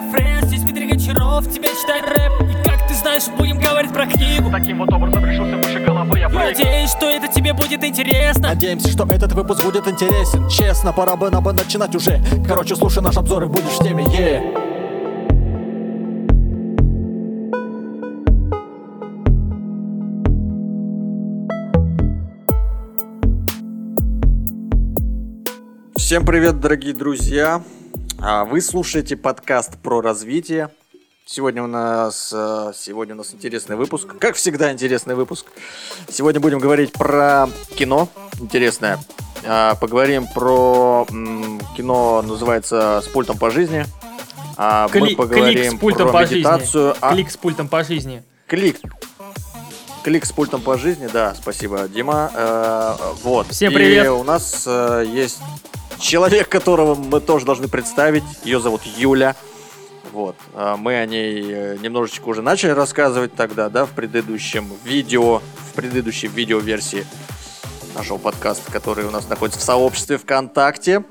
бойфренд Здесь Дмитрий Гончаров тебя читает рэп. И как ты знаешь, будем говорить про книгу. Таким вот образом решился выше головы я прыгну Надеюсь, что это тебе будет интересно. Надеемся, что этот выпуск будет интересен. Честно, пора бы нам бы начинать уже. Короче, слушай наш обзор и будешь в теме, е Всем привет, дорогие друзья! А, Вы слушаете подкаст про развитие. Сегодня у нас э, сегодня у нас интересный выпуск. Как всегда, интересный выпуск. Сегодня будем говорить про кино интересное. А, Поговорим про кино, называется «С пультом по жизни». А, Мы Кли- поговорим клик с пультом про по медитацию. жизни. А, Клик с пультом по жизни. клик. Клик с пультом по жизни, да, спасибо, Дима. Э, вот. Всем И привет. у нас э, есть человек, которого мы тоже должны представить. Ее зовут Юля. Вот. А Мы о ней э, немножечко уже начали рассказывать тогда, да, в предыдущем видео, в предыдущей видеоверсии нашего подкаста, который у нас находится в сообществе ВКонтакте.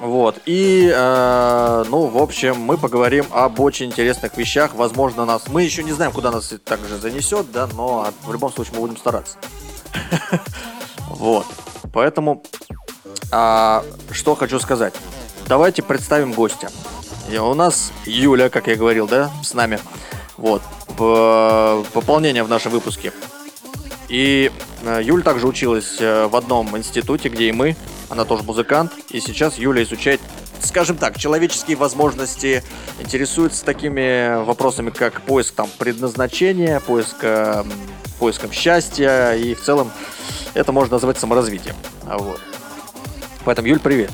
Вот. И, э, ну, в общем, мы поговорим об очень интересных вещах. Возможно, нас... Мы еще не знаем, куда нас также занесет, да, но в любом случае мы будем стараться. Вот. Поэтому, а, что хочу сказать. Давайте представим гостя. И у нас Юля, как я говорил, да, с нами. Вот. Пополнение в нашем выпуске. И э, Юля также училась э, в одном институте, где и мы. Она тоже музыкант. И сейчас Юля изучает, скажем так, человеческие возможности, интересуется такими вопросами, как поиск там предназначения, поиск, э, поиском счастья. И в целом это можно назвать саморазвитием. А Вот. Поэтому, Юль, привет.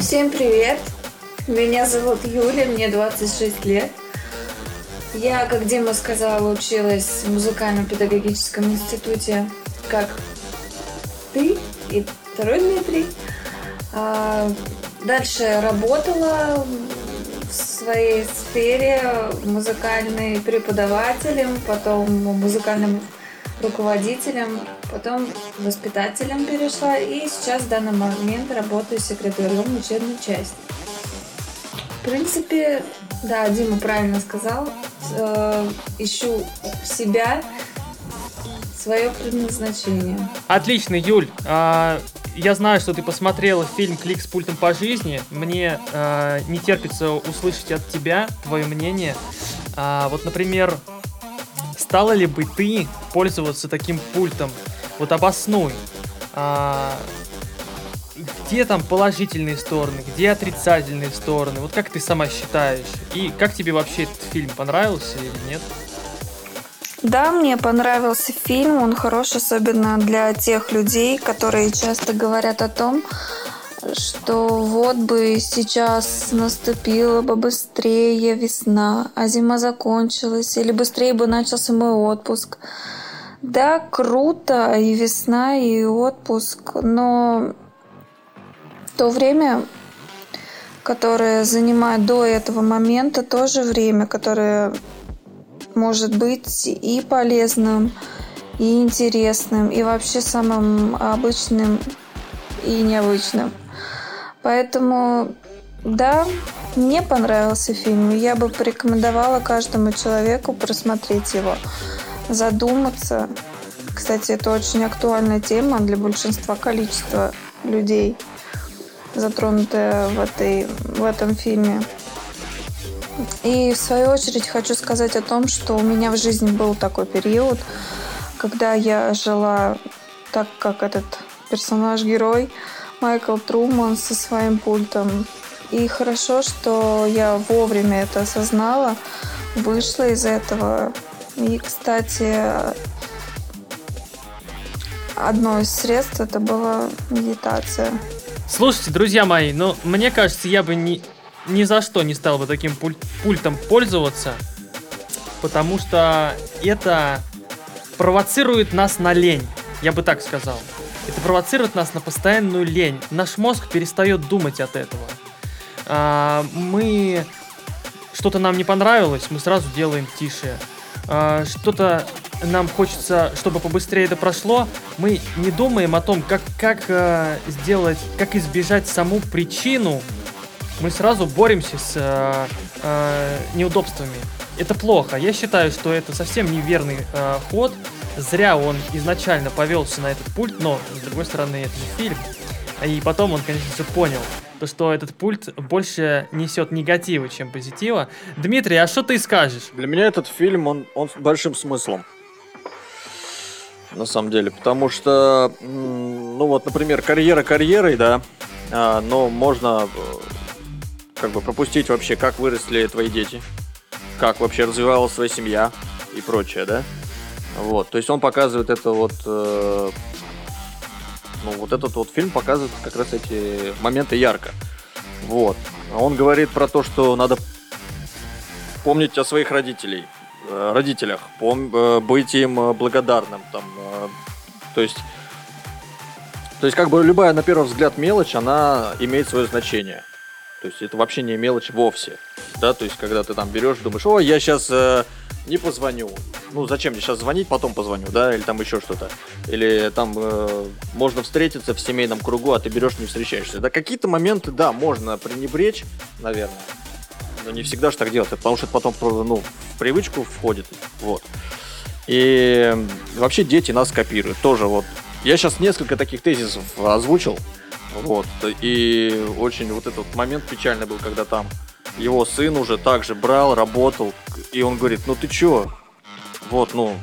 Всем привет! Меня зовут Юля, мне 26 лет. Я, как Дима сказал, училась в музыкальном педагогическом институте, как ты и второй Дмитрий. А, Дальше работала в своей сфере музыкальной преподавателем, потом музыкальным руководителем, потом воспитателем перешла и сейчас в данный момент работаю секретарем учебной части. В принципе, да, Дима правильно сказал, э, ищу себя, свое предназначение. Отлично, Юль. а, я знаю, что ты посмотрела фильм «Клик с пультом по жизни». Мне а, не терпится услышать от тебя твое мнение. А, вот, например, стала ли бы ты пользоваться таким пультом? Вот обоснуй. А, где там положительные стороны, где отрицательные стороны? Вот как ты сама считаешь? И как тебе вообще этот фильм понравился или нет? Да, мне понравился фильм, он хорош, особенно для тех людей, которые часто говорят о том, что вот бы сейчас наступила бы быстрее весна, а зима закончилась, или быстрее бы начался мой отпуск. Да, круто, и весна, и отпуск, но то время, которое занимает до этого момента, тоже время, которое может быть и полезным, и интересным, и вообще самым обычным и необычным. Поэтому, да, мне понравился фильм. Я бы порекомендовала каждому человеку просмотреть его, задуматься. Кстати, это очень актуальная тема для большинства количества людей, затронутая в, этой, в этом фильме. И в свою очередь хочу сказать о том, что у меня в жизни был такой период, когда я жила так, как этот персонаж-герой Майкл Труман со своим пультом. И хорошо, что я вовремя это осознала, вышла из этого. И, кстати, одно из средств это была медитация. Слушайте, друзья мои, ну, мне кажется, я бы ни, ни за что не стал бы таким пуль- пультом пользоваться, потому что это провоцирует нас на лень, я бы так сказал. Это провоцирует нас на постоянную лень. Наш мозг перестает думать от этого. А, мы что-то нам не понравилось, мы сразу делаем тише. А, что-то нам хочется, чтобы побыстрее это прошло, мы не думаем о том, как, как э, сделать, как избежать саму причину. Мы сразу боремся с э, э, неудобствами. Это плохо. Я считаю, что это совсем неверный э, ход. Зря он изначально повелся на этот пульт, но, с другой стороны, это же фильм. И потом он, конечно же, понял, то, что этот пульт больше несет негатива, чем позитива. Дмитрий, а что ты скажешь? Для меня этот фильм, он, он с большим смыслом. На самом деле, потому что, ну вот, например, карьера карьерой, да, а, но можно э, как бы пропустить вообще, как выросли твои дети, как вообще развивалась твоя семья и прочее, да. Вот, то есть он показывает это вот, э, ну вот этот вот фильм показывает как раз эти моменты ярко. Вот. А Он говорит про то, что надо помнить о своих родителей, э, родителях, пом- э, быть им э, благодарным, там, э, то есть, то есть как бы любая на первый взгляд мелочь, она имеет свое значение. То есть это вообще не мелочь вовсе, да, то есть когда ты там берешь, думаешь, о, я сейчас не позвоню, ну зачем мне сейчас звонить, потом позвоню, да, или там еще что-то, или там э, можно встретиться в семейном кругу, а ты берешь не встречаешься, да, какие-то моменты, да, можно пренебречь, наверное, но не всегда же так делать, потому что это потом ну, в привычку входит. Вот. И вообще дети нас копируют. Тоже вот. Я сейчас несколько таких тезисов озвучил. Вот. И очень вот этот момент печальный был, когда там его сын уже также брал, работал, и он говорит, ну ты чё? Вот, ну...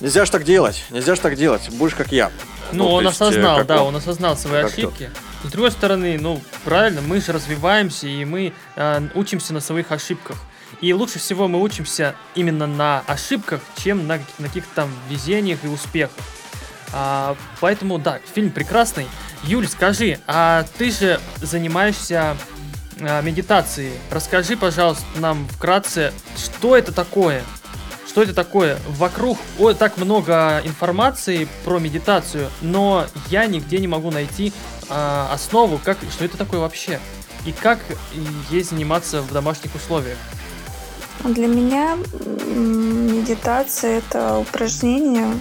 Нельзя ж так делать, нельзя ж так делать, будешь как я. Ну, то он есть, э, осознал, как да, он. он осознал свои ошибки. С другой стороны, ну, правильно, мы же развиваемся, и мы э, учимся на своих ошибках. И лучше всего мы учимся именно на ошибках, чем на, на каких-то там везениях и успехах. А, поэтому, да, фильм прекрасный. Юль, скажи, а ты же занимаешься а, медитацией. Расскажи, пожалуйста, нам вкратце, что это такое? Что это такое? Вокруг о, так много информации про медитацию, но я нигде не могу найти а, основу, как, что это такое вообще. И как ей заниматься в домашних условиях. Для меня медитация это упражнение,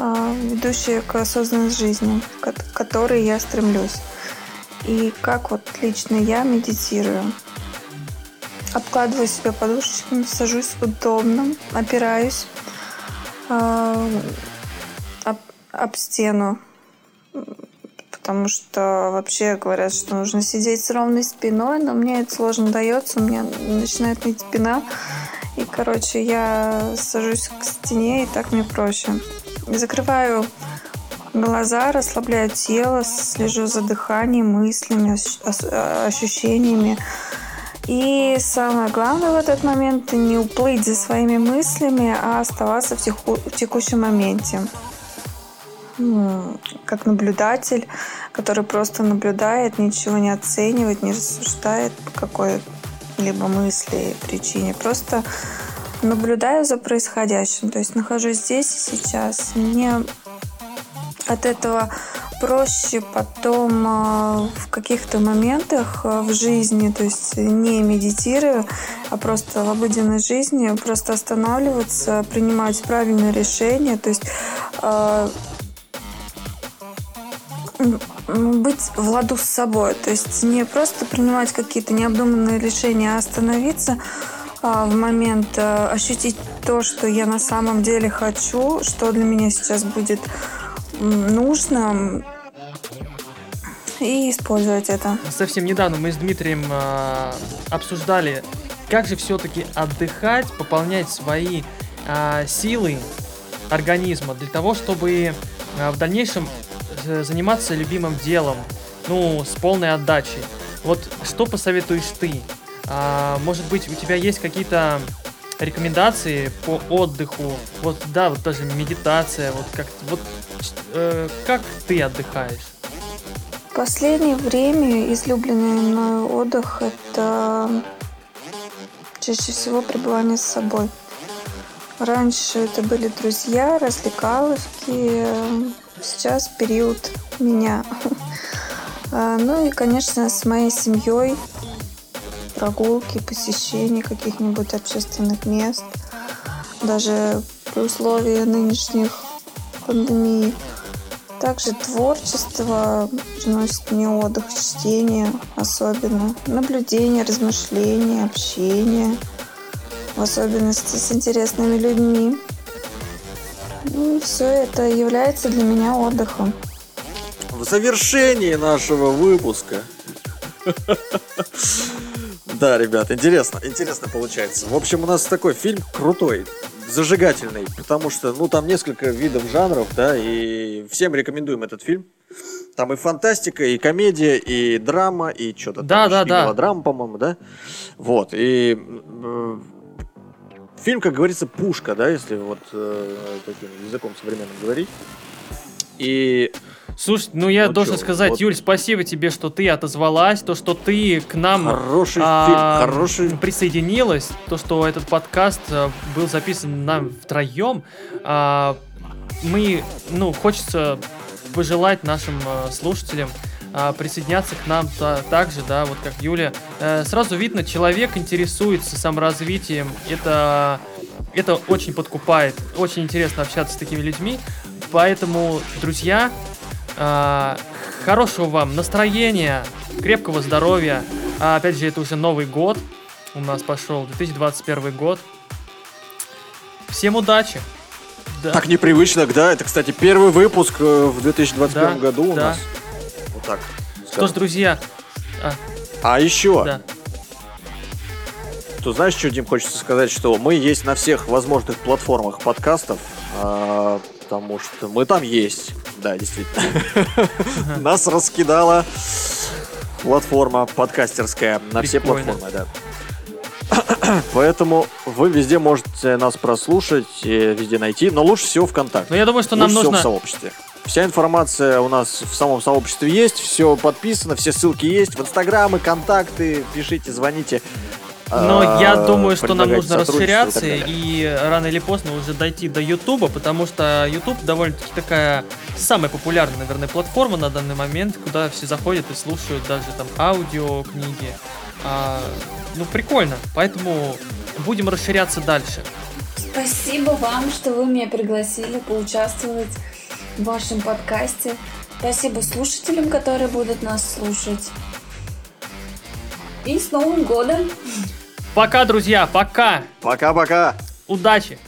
а, ведущее к осознанной жизни, к которой я стремлюсь. И как вот лично я медитирую. Обкладываю себя подушечками, сажусь удобно, опираюсь а, об, об стену. Потому что вообще говорят, что нужно сидеть с ровной спиной, но мне это сложно дается, у меня начинает ныть спина. И, короче, я сажусь к стене, и так мне проще. Закрываю глаза, расслабляю тело, слежу за дыханием, мыслями, ощущениями. И самое главное в этот момент не уплыть за своими мыслями, а оставаться в, теку- в текущем моменте. М, Как наблюдатель, который просто наблюдает, ничего не оценивает, не рассуждает по какой-либо мысли, причине. Просто наблюдаю за происходящим. То есть нахожусь здесь и сейчас. Мне от этого проще потом э, в каких-то моментах э, в жизни, то есть не медитируя, а просто в обыденной жизни, просто останавливаться, принимать правильные решения, то есть э, быть в ладу с собой, то есть не просто принимать какие-то необдуманные решения, а остановиться в момент, э, ощутить то, что я на самом деле хочу, что для меня сейчас будет нужно, и использовать это. Совсем недавно мы с Дмитрием а, обсуждали, как же все-таки отдыхать, пополнять свои а, силы организма для того, чтобы а, в дальнейшем э, заниматься любимым делом, ну, с полной отдачей. Вот что посоветуешь ты? А, может быть, у тебя есть какие-то рекомендации по отдыху? Вот, да, вот даже медитация, вот как, вот, э, как ты отдыхаешь? Последнее время излюбленный мной отдых – это чаще всего пребывание с собой. Раньше это были друзья, развлекаловки, сейчас период меня. А, Ну и, конечно, с моей семьей прогулки, посещение каких-нибудь общественных мест. Даже при условии нынешних пандемии. Также творчество приносит мне отдых, чтение особенно, наблюдение, размышления, общение, в особенности с интересными людьми. Ну и все это является для меня отдыхом. В завершении нашего выпуска. Да, ребят, интересно, интересно получается. В общем, у нас такой фильм крутой, зажигательный, потому что, ну, там несколько видов жанров, да, и всем рекомендуем этот фильм. Там и фантастика, и комедия, и драма, и что-то Да, там. да, да. мелодрама, по-моему, да? Вот, и э, фильм, как говорится, пушка, да, если вот э, таким языком современным говорить. И Слушай, ну я Ну должен чё, сказать, вот- Юль, спасибо тебе, что ты отозвалась, то, что ты к нам хороший а, фильм, хороший присоединилась, то, что этот подкаст а, был записан нам втроем. А, мы, ну, хочется пожелать нашим а, слушателям присоединяться к нам та- также, да, вот как Юля. Э, сразу видно, человек интересуется саморазвитием. Это, это очень подкупает. Очень интересно общаться с такими людьми. Поэтому, друзья, хорошего вам настроения, крепкого здоровья. А, опять же, это уже Новый год. У нас пошел 2021 год. Всем удачи! Да. Так непривычно, да. Это, кстати, первый выпуск э, в 2021 Да, году у да. нас. Вот так. Что ж, скажем. друзья, А еще, да. то знаешь, что, Дим, хочется сказать, что мы есть на всех возможных платформах подкастов, а, потому что мы там есть. Да, действительно. Нас раскидала платформа подкастерская на все платформы, да. Поэтому вы везде можете нас прослушать, везде найти, но лучше всего ВКонтакте. Но я думаю, что нам Лучше нужно... в сообществе. Вся информация у нас в самом сообществе есть, все подписано, все ссылки есть в Инстаграмы, контакты, пишите, звоните. Но а, я думаю, что нам нужно расширяться и рано или поздно уже дойти до Ютуба, потому что Ютуб довольно-таки такая самая популярная, наверное, платформа на данный момент, куда все заходят и слушают даже там аудио, книги. А, ну, прикольно. Поэтому будем расширяться дальше. Спасибо вам, что вы меня пригласили поучаствовать в вашем подкасте. Спасибо слушателям, которые будут нас слушать. И с Новым годом! Пока, друзья, пока! Пока-пока. Удачи!